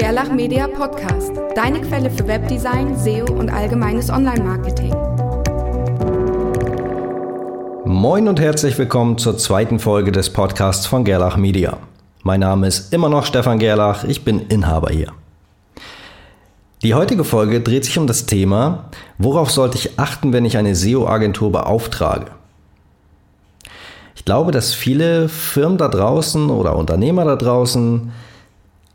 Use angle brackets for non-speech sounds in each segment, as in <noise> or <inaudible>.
Gerlach Media Podcast, deine Quelle für Webdesign, SEO und allgemeines Online-Marketing. Moin und herzlich willkommen zur zweiten Folge des Podcasts von Gerlach Media. Mein Name ist immer noch Stefan Gerlach, ich bin Inhaber hier. Die heutige Folge dreht sich um das Thema, worauf sollte ich achten, wenn ich eine SEO-Agentur beauftrage? Ich glaube, dass viele Firmen da draußen oder Unternehmer da draußen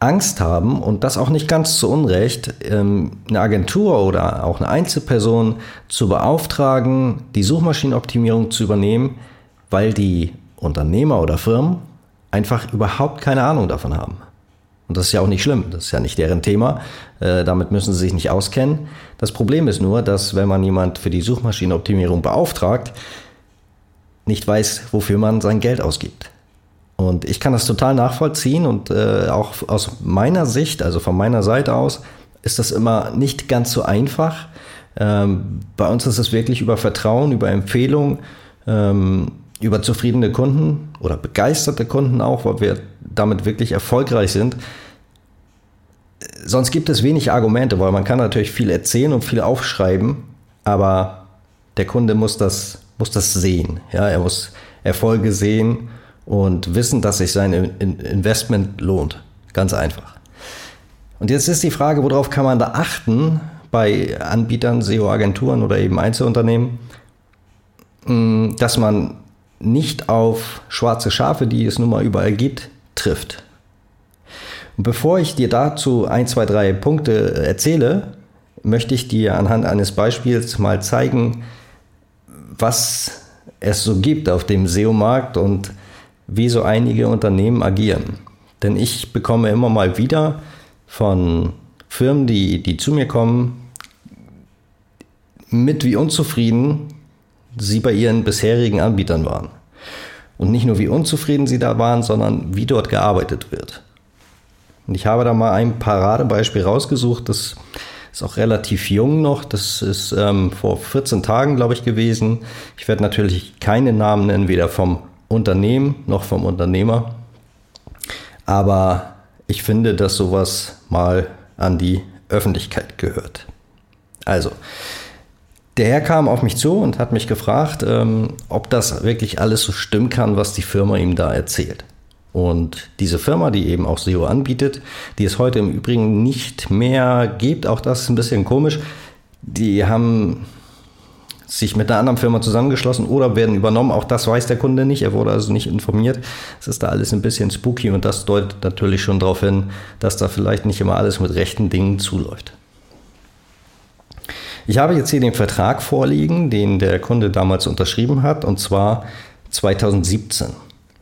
Angst haben und das auch nicht ganz zu Unrecht, ähm, eine Agentur oder auch eine Einzelperson zu beauftragen, die Suchmaschinenoptimierung zu übernehmen, weil die Unternehmer oder Firmen einfach überhaupt keine Ahnung davon haben. Und das ist ja auch nicht schlimm, das ist ja nicht deren Thema, äh, damit müssen sie sich nicht auskennen. Das Problem ist nur, dass wenn man jemand für die Suchmaschinenoptimierung beauftragt, nicht weiß, wofür man sein Geld ausgibt. Und ich kann das total nachvollziehen und äh, auch aus meiner Sicht, also von meiner Seite aus, ist das immer nicht ganz so einfach. Ähm, bei uns ist es wirklich über Vertrauen, über Empfehlung, ähm, über zufriedene Kunden oder begeisterte Kunden auch, weil wir damit wirklich erfolgreich sind. Sonst gibt es wenig Argumente, weil man kann natürlich viel erzählen und viel aufschreiben, aber der Kunde muss das, muss das sehen. Ja, er muss Erfolge sehen und wissen, dass sich sein Investment lohnt. Ganz einfach. Und jetzt ist die Frage, worauf kann man da achten bei Anbietern, SEO-Agenturen oder eben Einzelunternehmen, hm, dass man nicht auf schwarze Schafe, die es nun mal überall gibt, trifft. Und bevor ich dir dazu ein, zwei, drei Punkte erzähle, möchte ich dir anhand eines Beispiels mal zeigen, was es so gibt auf dem SEO-Markt und wie so einige Unternehmen agieren. Denn ich bekomme immer mal wieder von Firmen, die, die zu mir kommen, mit wie unzufrieden sie bei ihren bisherigen Anbietern waren. Und nicht nur wie unzufrieden sie da waren, sondern wie dort gearbeitet wird. Und ich habe da mal ein Paradebeispiel rausgesucht, das ist auch relativ jung noch, das ist ähm, vor 14 Tagen, glaube ich, gewesen. Ich werde natürlich keine Namen nennen, weder vom Unternehmen noch vom Unternehmer. Aber ich finde, dass sowas mal an die Öffentlichkeit gehört. Also, der Herr kam auf mich zu und hat mich gefragt, ähm, ob das wirklich alles so stimmen kann, was die Firma ihm da erzählt. Und diese Firma, die eben auch SEO anbietet, die es heute im Übrigen nicht mehr gibt, auch das ist ein bisschen komisch, die haben sich mit einer anderen Firma zusammengeschlossen oder werden übernommen. Auch das weiß der Kunde nicht. Er wurde also nicht informiert. Es ist da alles ein bisschen spooky und das deutet natürlich schon darauf hin, dass da vielleicht nicht immer alles mit rechten Dingen zuläuft. Ich habe jetzt hier den Vertrag vorliegen, den der Kunde damals unterschrieben hat, und zwar 2017,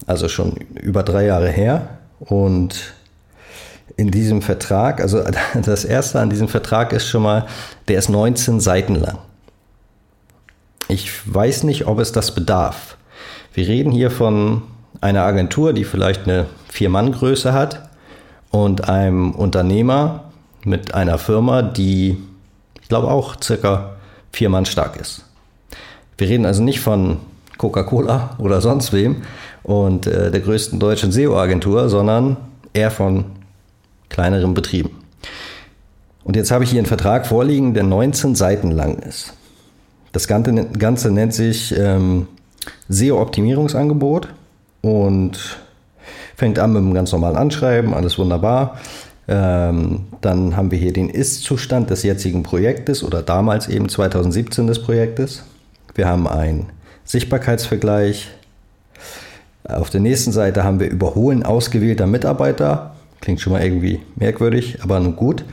also schon über drei Jahre her. Und in diesem Vertrag, also <laughs> das erste an diesem Vertrag ist schon mal, der ist 19 Seiten lang. Ich weiß nicht, ob es das bedarf. Wir reden hier von einer Agentur, die vielleicht eine Vier-Mann-Größe hat und einem Unternehmer mit einer Firma, die, ich glaube, auch circa vier Mann stark ist. Wir reden also nicht von Coca-Cola <laughs> oder sonst wem und äh, der größten deutschen SEO-Agentur, sondern eher von kleineren Betrieben. Und jetzt habe ich hier einen Vertrag vorliegen, der 19 Seiten lang ist. Das Ganze, Ganze nennt sich ähm, SEO-Optimierungsangebot und fängt an mit einem ganz normalen Anschreiben, alles wunderbar. Ähm, dann haben wir hier den Ist-Zustand des jetzigen Projektes oder damals eben 2017 des Projektes. Wir haben einen Sichtbarkeitsvergleich. Auf der nächsten Seite haben wir Überholen ausgewählter Mitarbeiter. Klingt schon mal irgendwie merkwürdig, aber nun gut.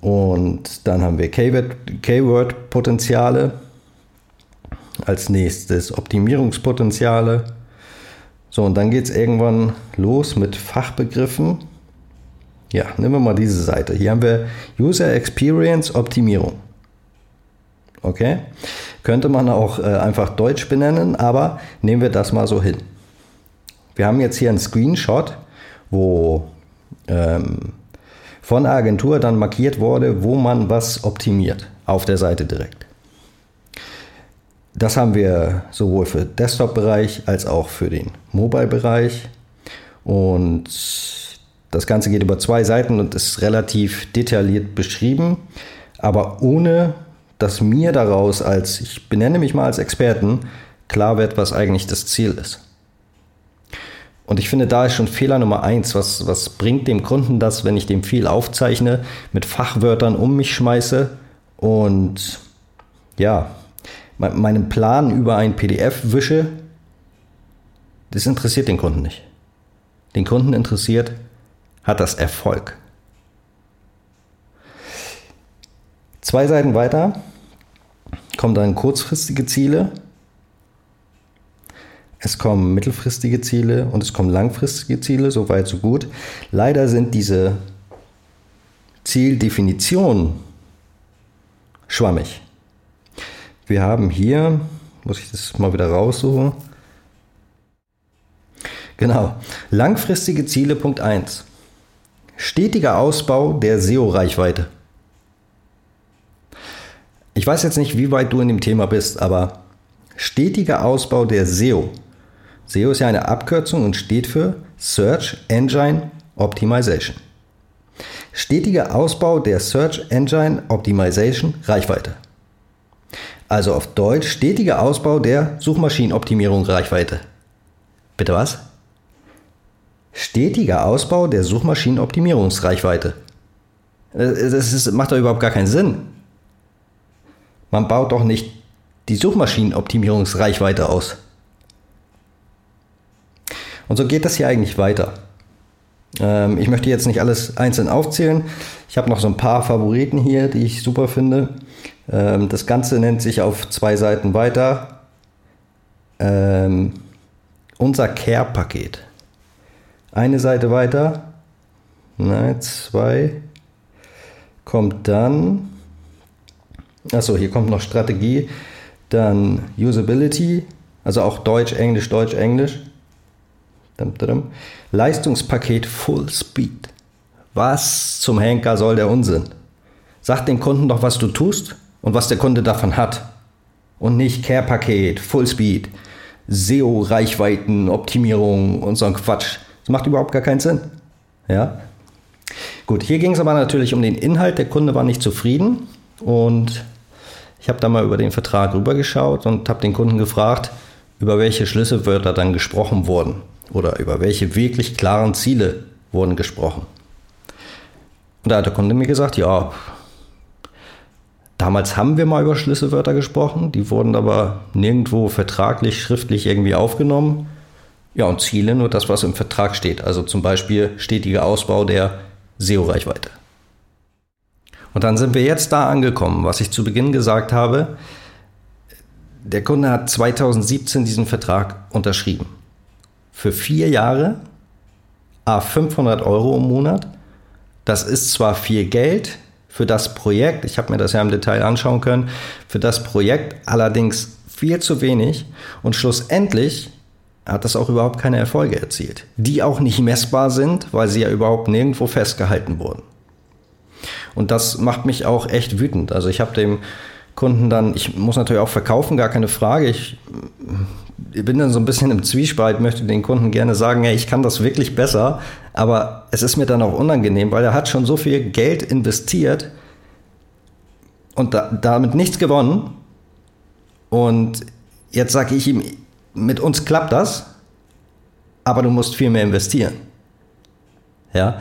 Und dann haben wir Keyword-Potenziale. Als nächstes Optimierungspotenziale. So, und dann geht es irgendwann los mit Fachbegriffen. Ja, nehmen wir mal diese Seite. Hier haben wir User Experience Optimierung. Okay? Könnte man auch äh, einfach Deutsch benennen, aber nehmen wir das mal so hin. Wir haben jetzt hier einen Screenshot, wo ähm, von Agentur dann markiert wurde, wo man was optimiert. Auf der Seite direkt. Das haben wir sowohl für Desktop-Bereich als auch für den Mobile-Bereich. Und Das Ganze geht über zwei Seiten und ist relativ detailliert beschrieben, aber ohne dass mir daraus als, ich benenne mich mal als Experten, klar wird, was eigentlich das Ziel ist. Und ich finde, da ist schon Fehler Nummer eins. Was, was bringt dem Kunden das, wenn ich dem viel aufzeichne, mit Fachwörtern um mich schmeiße und ja, meinen Plan über ein PDF wische? Das interessiert den Kunden nicht. Den Kunden interessiert, hat das Erfolg. Zwei Seiten weiter kommen dann kurzfristige Ziele es kommen mittelfristige Ziele und es kommen langfristige Ziele, so weit, so gut. Leider sind diese Zieldefinitionen schwammig. Wir haben hier, muss ich das mal wieder raussuchen. Genau, langfristige Ziele Punkt 1. Stetiger Ausbau der SEO-Reichweite. Ich weiß jetzt nicht, wie weit du in dem Thema bist, aber stetiger Ausbau der SEO SEO ist ja eine Abkürzung und steht für Search Engine Optimization. Stetiger Ausbau der Search Engine Optimization Reichweite. Also auf Deutsch stetiger Ausbau der Suchmaschinenoptimierung Reichweite. Bitte was? Stetiger Ausbau der Suchmaschinenoptimierungsreichweite. Das ist, macht doch überhaupt gar keinen Sinn. Man baut doch nicht die Suchmaschinenoptimierungsreichweite aus. Und so geht das hier eigentlich weiter. Ähm, ich möchte jetzt nicht alles einzeln aufzählen. Ich habe noch so ein paar Favoriten hier, die ich super finde. Ähm, das Ganze nennt sich auf zwei Seiten weiter ähm, unser Care-Paket. Eine Seite weiter, nein, zwei, kommt dann, achso, hier kommt noch Strategie, dann Usability, also auch Deutsch, Englisch, Deutsch, Englisch. Leistungspaket Full Speed. Was zum Henker soll der Unsinn? Sag dem Kunden doch, was du tust und was der Kunde davon hat. Und nicht Care-Paket, Full Speed, SEO-Reichweiten, Optimierung und so ein Quatsch. Das macht überhaupt gar keinen Sinn. Ja? Gut, hier ging es aber natürlich um den Inhalt. Der Kunde war nicht zufrieden und ich habe da mal über den Vertrag rübergeschaut und habe den Kunden gefragt, über welche Schlüsselwörter dann gesprochen wurden oder über welche wirklich klaren Ziele wurden gesprochen. Und da hat der Kunde mir gesagt, ja, damals haben wir mal über Schlüsselwörter gesprochen, die wurden aber nirgendwo vertraglich, schriftlich irgendwie aufgenommen. Ja, und Ziele nur das, was im Vertrag steht. Also zum Beispiel stetiger Ausbau der SEO-Reichweite. Und dann sind wir jetzt da angekommen, was ich zu Beginn gesagt habe. Der Kunde hat 2017 diesen Vertrag unterschrieben für vier Jahre, a 500 Euro im Monat. Das ist zwar viel Geld für das Projekt, ich habe mir das ja im Detail anschauen können, für das Projekt allerdings viel zu wenig und schlussendlich hat das auch überhaupt keine Erfolge erzielt, die auch nicht messbar sind, weil sie ja überhaupt nirgendwo festgehalten wurden. Und das macht mich auch echt wütend. Also ich habe dem Kunden dann, ich muss natürlich auch verkaufen, gar keine Frage. Ich bin dann so ein bisschen im Zwiespalt, möchte den Kunden gerne sagen, ja, ich kann das wirklich besser, aber es ist mir dann auch unangenehm, weil er hat schon so viel Geld investiert und da, damit nichts gewonnen. Und jetzt sage ich ihm, mit uns klappt das, aber du musst viel mehr investieren. Ja,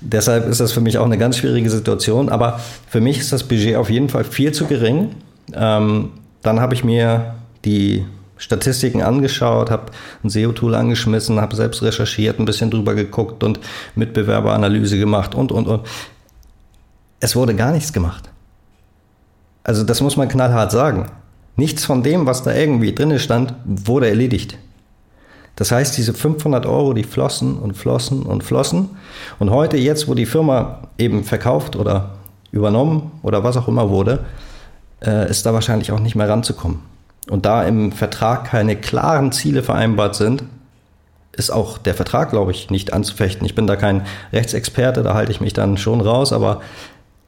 deshalb ist das für mich auch eine ganz schwierige Situation, aber für mich ist das Budget auf jeden Fall viel zu gering. Ähm, dann habe ich mir die Statistiken angeschaut, habe ein SEO-Tool angeschmissen, habe selbst recherchiert, ein bisschen drüber geguckt und Mitbewerberanalyse gemacht und, und, und. Es wurde gar nichts gemacht. Also das muss man knallhart sagen. Nichts von dem, was da irgendwie drin stand, wurde erledigt. Das heißt, diese 500 Euro, die flossen und flossen und flossen. Und heute, jetzt, wo die Firma eben verkauft oder übernommen oder was auch immer wurde, äh, ist da wahrscheinlich auch nicht mehr ranzukommen und da im Vertrag keine klaren Ziele vereinbart sind, ist auch der Vertrag, glaube ich, nicht anzufechten. Ich bin da kein Rechtsexperte, da halte ich mich dann schon raus, aber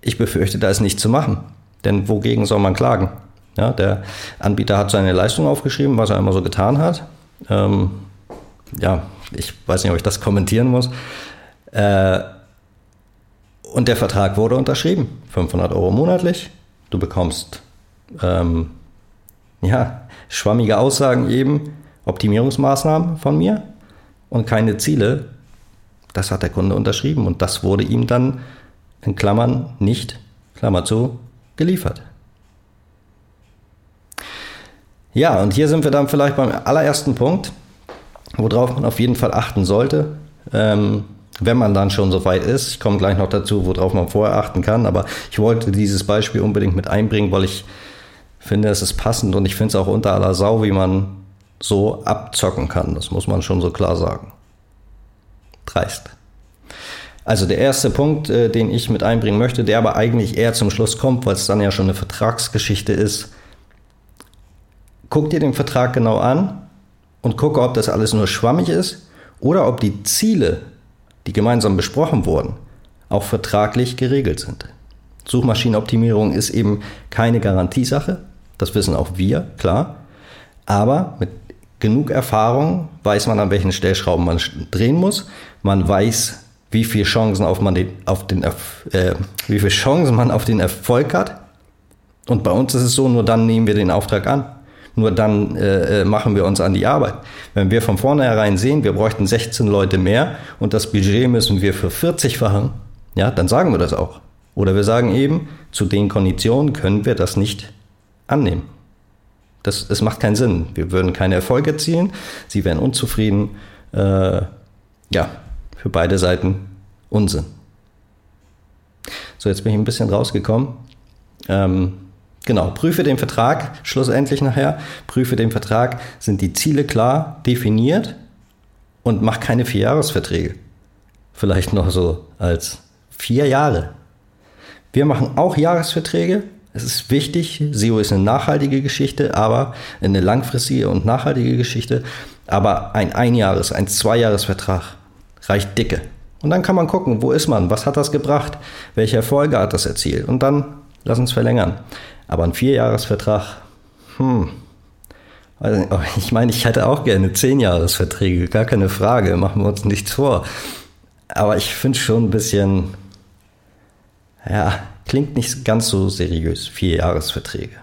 ich befürchte, da ist nichts zu machen. Denn wogegen soll man klagen? Ja, der Anbieter hat seine Leistung aufgeschrieben, was er immer so getan hat. Ähm, ja, ich weiß nicht, ob ich das kommentieren muss. Äh, und der Vertrag wurde unterschrieben. 500 Euro monatlich. Du bekommst ähm, ja, schwammige Aussagen eben, Optimierungsmaßnahmen von mir und keine Ziele. Das hat der Kunde unterschrieben und das wurde ihm dann in Klammern nicht, Klammer zu, geliefert. Ja, und hier sind wir dann vielleicht beim allerersten Punkt, worauf man auf jeden Fall achten sollte, ähm, wenn man dann schon so weit ist. Ich komme gleich noch dazu, worauf man vorher achten kann, aber ich wollte dieses Beispiel unbedingt mit einbringen, weil ich finde, es ist passend und ich finde es auch unter aller Sau, wie man so abzocken kann. Das muss man schon so klar sagen. Dreist. Also der erste Punkt, äh, den ich mit einbringen möchte, der aber eigentlich eher zum Schluss kommt, weil es dann ja schon eine Vertragsgeschichte ist. Guck dir den Vertrag genau an und gucke, ob das alles nur schwammig ist oder ob die Ziele, die gemeinsam besprochen wurden, auch vertraglich geregelt sind. Suchmaschinenoptimierung ist eben keine Garantiesache, das wissen auch wir, klar. Aber mit genug Erfahrung weiß man, an welchen Stellschrauben man drehen muss. Man weiß, wie viele Chancen auf man den, auf den äh, wie viele Chancen man auf den Erfolg hat. Und bei uns ist es so, nur dann nehmen wir den Auftrag an. Nur dann äh, äh machen wir uns an die Arbeit. Wenn wir von vornherein sehen, wir bräuchten 16 Leute mehr und das Budget müssen wir für 40 fachen, ja, dann sagen wir das auch. Oder wir sagen eben, zu den Konditionen können wir das nicht annehmen. Das, das macht keinen Sinn. Wir würden keine Erfolge erzielen, sie wären unzufrieden. Äh, ja, für beide Seiten Unsinn. So, jetzt bin ich ein bisschen rausgekommen. Ähm, genau, prüfe den Vertrag, schlussendlich nachher, prüfe den Vertrag, sind die Ziele klar definiert und mach keine Vierjahresverträge. Vielleicht noch so als vier Jahre. Wir machen auch Jahresverträge, es ist wichtig, SEO ist eine nachhaltige Geschichte, aber eine langfristige und nachhaltige Geschichte. Aber ein Einjahres-, ein Zweijahresvertrag reicht dicke. Und dann kann man gucken, wo ist man, was hat das gebracht, welche Erfolge hat das erzielt. Und dann lass uns verlängern. Aber ein Vierjahresvertrag, hm. Ich meine, ich hätte auch gerne Zehnjahresverträge, gar keine Frage, machen wir uns nichts vor. Aber ich finde schon ein bisschen, ja, Klingt nicht ganz so seriös, vier Jahresverträge.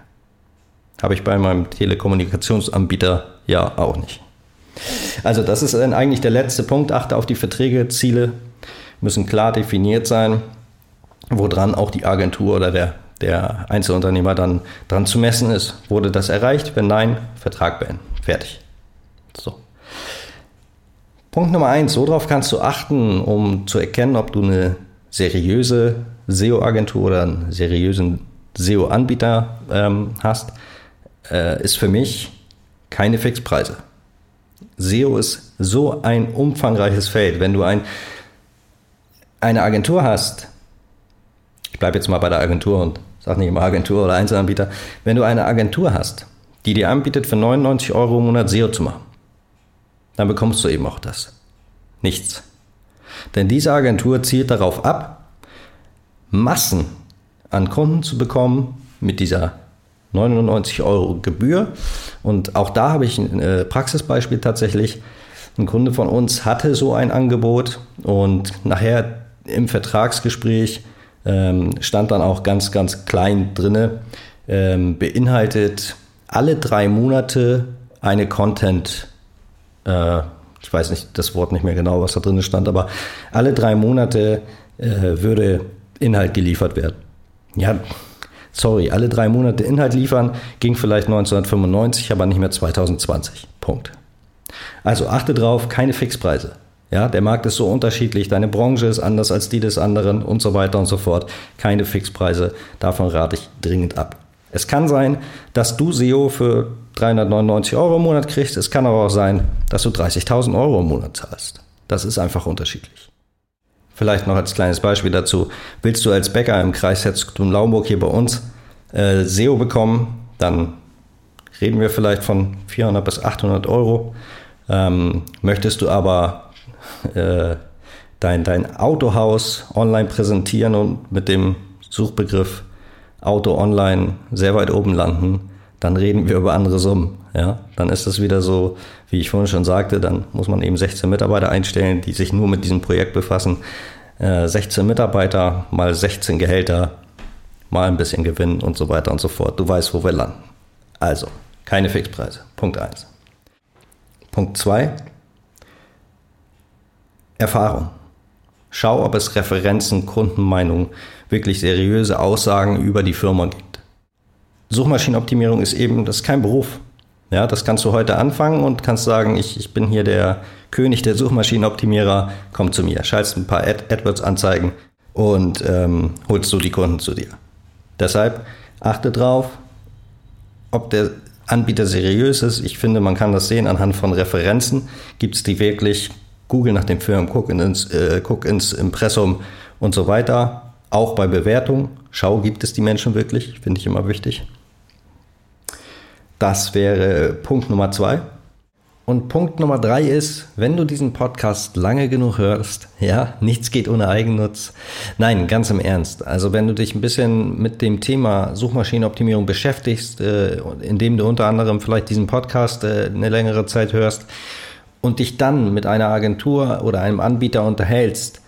Habe ich bei meinem Telekommunikationsanbieter ja auch nicht. Also das ist eigentlich der letzte Punkt. Achte auf die Verträge. Ziele müssen klar definiert sein, woran auch die Agentur oder der, der Einzelunternehmer dann dran zu messen ist. Wurde das erreicht? Wenn nein, Vertrag beenden. Fertig. So. Punkt Nummer eins. Worauf kannst du achten, um zu erkennen, ob du eine seriöse SEO-Agentur oder einen seriösen SEO-Anbieter ähm, hast, äh, ist für mich keine Fixpreise. SEO ist so ein umfangreiches Feld. Wenn du ein, eine Agentur hast, ich bleibe jetzt mal bei der Agentur und sage nicht immer Agentur oder Einzelanbieter, wenn du eine Agentur hast, die dir anbietet, für 99 Euro im Monat SEO zu machen, dann bekommst du eben auch das. Nichts. Denn diese Agentur zielt darauf ab, Massen an Kunden zu bekommen mit dieser 99 Euro Gebühr. Und auch da habe ich ein äh, Praxisbeispiel tatsächlich. Ein Kunde von uns hatte so ein Angebot und nachher im Vertragsgespräch ähm, stand dann auch ganz, ganz klein drinne, ähm, beinhaltet alle drei Monate eine Content, äh, ich weiß nicht das Wort nicht mehr genau, was da drin stand, aber alle drei Monate äh, würde Inhalt geliefert werden. Ja, sorry, alle drei Monate Inhalt liefern ging vielleicht 1995, aber nicht mehr 2020. Punkt. Also achte drauf, keine Fixpreise. Ja, der Markt ist so unterschiedlich, deine Branche ist anders als die des anderen und so weiter und so fort. Keine Fixpreise, davon rate ich dringend ab. Es kann sein, dass du SEO für 399 Euro im Monat kriegst. Es kann aber auch sein, dass du 30.000 Euro im Monat zahlst. Das ist einfach unterschiedlich. Vielleicht noch als kleines Beispiel dazu. Willst du als Bäcker im Kreis Herzogtum-Lauenburg hier bei uns äh, SEO bekommen, dann reden wir vielleicht von 400 bis 800 Euro. Ähm, möchtest du aber äh, dein, dein Autohaus online präsentieren und mit dem Suchbegriff Auto online sehr weit oben landen, dann reden wir über andere Summen. Ja, dann ist es wieder so, wie ich vorhin schon sagte, dann muss man eben 16 Mitarbeiter einstellen, die sich nur mit diesem Projekt befassen. Äh, 16 Mitarbeiter mal 16 Gehälter, mal ein bisschen Gewinn und so weiter und so fort. Du weißt, wo wir landen. Also, keine Fixpreise. Punkt 1. Punkt 2. Erfahrung. Schau, ob es Referenzen, Kundenmeinungen, wirklich seriöse Aussagen über die Firma gibt. Suchmaschinenoptimierung ist eben, das ist kein Beruf. Ja, das kannst du heute anfangen und kannst sagen, ich, ich bin hier der König der Suchmaschinenoptimierer, komm zu mir, schaltest ein paar Ad AdWords-Anzeigen und ähm, holst du die Kunden zu dir. Deshalb achte drauf, ob der Anbieter seriös ist. Ich finde, man kann das sehen anhand von Referenzen. Gibt es die wirklich? Google nach den Firmen, guck ins, äh, guck ins Impressum und so weiter. Auch bei Bewertung. Schau, gibt es die Menschen wirklich? Finde ich immer wichtig. Das wäre Punkt Nummer zwei. Und Punkt Nummer drei ist, wenn du diesen Podcast lange genug hörst, <laughs> ja, nichts geht ohne Eigennutz. Nein, ganz im Ernst. Also wenn du dich ein bisschen mit dem Thema Suchmaschinenoptimierung beschäftigst, äh, indem du unter anderem vielleicht diesen Podcast äh, eine längere Zeit hörst und dich dann mit einer Agentur oder einem Anbieter unterhältst,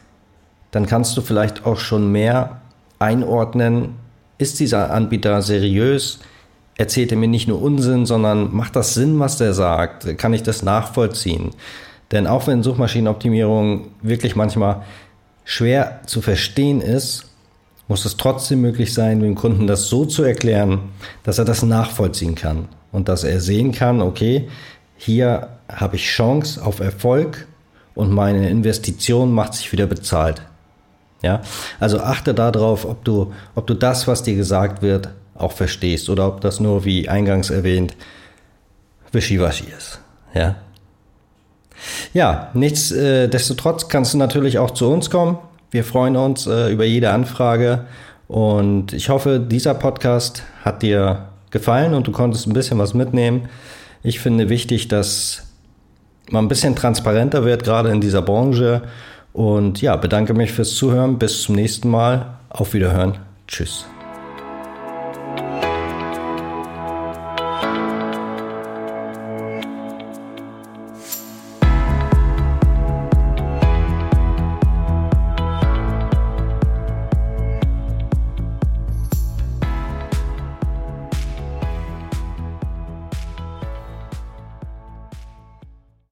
dann kannst du vielleicht auch schon mehr einordnen, ist dieser Anbieter seriös? erzählt er mir nicht nur Unsinn, sondern macht das Sinn, was der sagt? Kann ich das nachvollziehen? Denn auch wenn Suchmaschinenoptimierung wirklich manchmal schwer zu verstehen ist, muss es trotzdem möglich sein, dem Kunden das so zu erklären, dass er das nachvollziehen kann und dass er sehen kann, okay, hier habe ich Chance auf Erfolg und meine Investition macht sich wieder bezahlt. Ja, also achte darauf, ob du, ob du das, was dir gesagt wird, auch verstehst oder ob das nur, wie eingangs erwähnt, wischiwaschi ist. Ja, ja nichtsdestotrotz kannst du natürlich auch zu uns kommen. Wir freuen uns äh, über jede Anfrage und ich hoffe, dieser Podcast hat dir gefallen und du konntest ein bisschen was mitnehmen. Ich finde wichtig, dass man ein bisschen transparenter wird, gerade in dieser Branche. Und ja, bedanke mich fürs Zuhören. Bis zum nächsten Mal. Auf Wiederhören. Tschüss.